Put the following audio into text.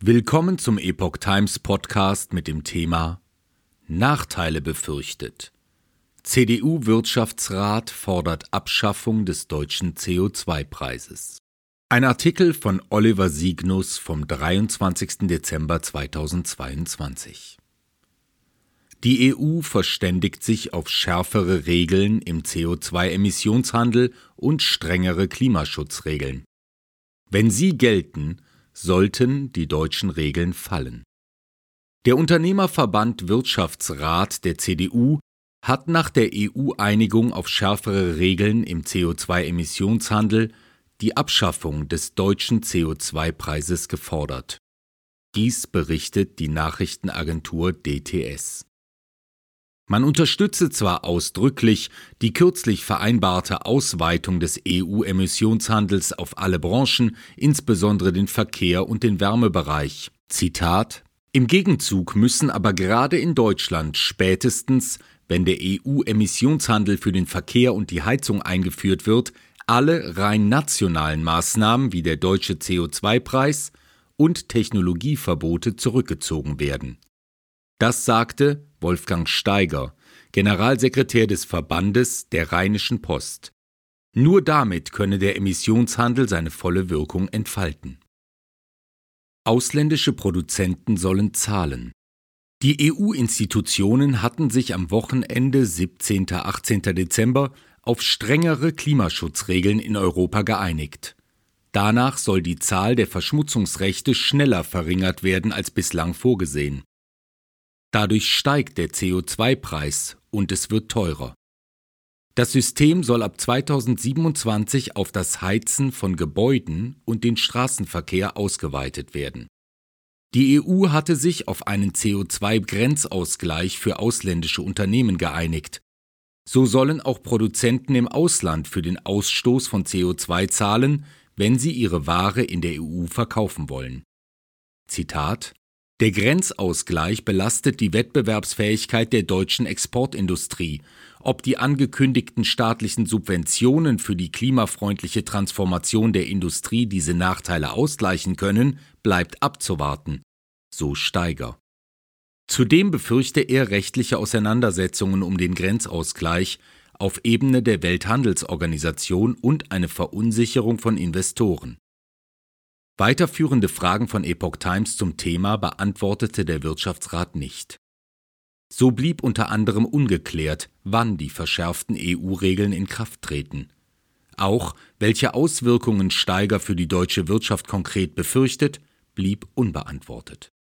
Willkommen zum Epoch Times Podcast mit dem Thema Nachteile befürchtet. CDU-Wirtschaftsrat fordert Abschaffung des deutschen CO2-Preises. Ein Artikel von Oliver Signus vom 23. Dezember 2022. Die EU verständigt sich auf schärfere Regeln im CO2-Emissionshandel und strengere Klimaschutzregeln. Wenn sie gelten, sollten die deutschen Regeln fallen. Der Unternehmerverband Wirtschaftsrat der CDU hat nach der EU-Einigung auf schärfere Regeln im CO2-Emissionshandel die Abschaffung des deutschen CO2-Preises gefordert. Dies berichtet die Nachrichtenagentur DTS. Man unterstütze zwar ausdrücklich die kürzlich vereinbarte Ausweitung des EU-Emissionshandels auf alle Branchen, insbesondere den Verkehr und den Wärmebereich. Zitat Im Gegenzug müssen aber gerade in Deutschland spätestens, wenn der EU-Emissionshandel für den Verkehr und die Heizung eingeführt wird, alle rein nationalen Maßnahmen wie der deutsche CO2-Preis und Technologieverbote zurückgezogen werden. Das sagte Wolfgang Steiger, Generalsekretär des Verbandes der Rheinischen Post. Nur damit könne der Emissionshandel seine volle Wirkung entfalten. Ausländische Produzenten sollen zahlen. Die EU-Institutionen hatten sich am Wochenende 17. 18. Dezember auf strengere Klimaschutzregeln in Europa geeinigt. Danach soll die Zahl der Verschmutzungsrechte schneller verringert werden als bislang vorgesehen. Dadurch steigt der CO2-Preis und es wird teurer. Das System soll ab 2027 auf das Heizen von Gebäuden und den Straßenverkehr ausgeweitet werden. Die EU hatte sich auf einen CO2-Grenzausgleich für ausländische Unternehmen geeinigt. So sollen auch Produzenten im Ausland für den Ausstoß von CO2 zahlen, wenn sie ihre Ware in der EU verkaufen wollen. Zitat der Grenzausgleich belastet die Wettbewerbsfähigkeit der deutschen Exportindustrie. Ob die angekündigten staatlichen Subventionen für die klimafreundliche Transformation der Industrie diese Nachteile ausgleichen können, bleibt abzuwarten. So Steiger. Zudem befürchte er rechtliche Auseinandersetzungen um den Grenzausgleich auf Ebene der Welthandelsorganisation und eine Verunsicherung von Investoren. Weiterführende Fragen von Epoch Times zum Thema beantwortete der Wirtschaftsrat nicht. So blieb unter anderem ungeklärt, wann die verschärften EU-Regeln in Kraft treten. Auch welche Auswirkungen Steiger für die deutsche Wirtschaft konkret befürchtet, blieb unbeantwortet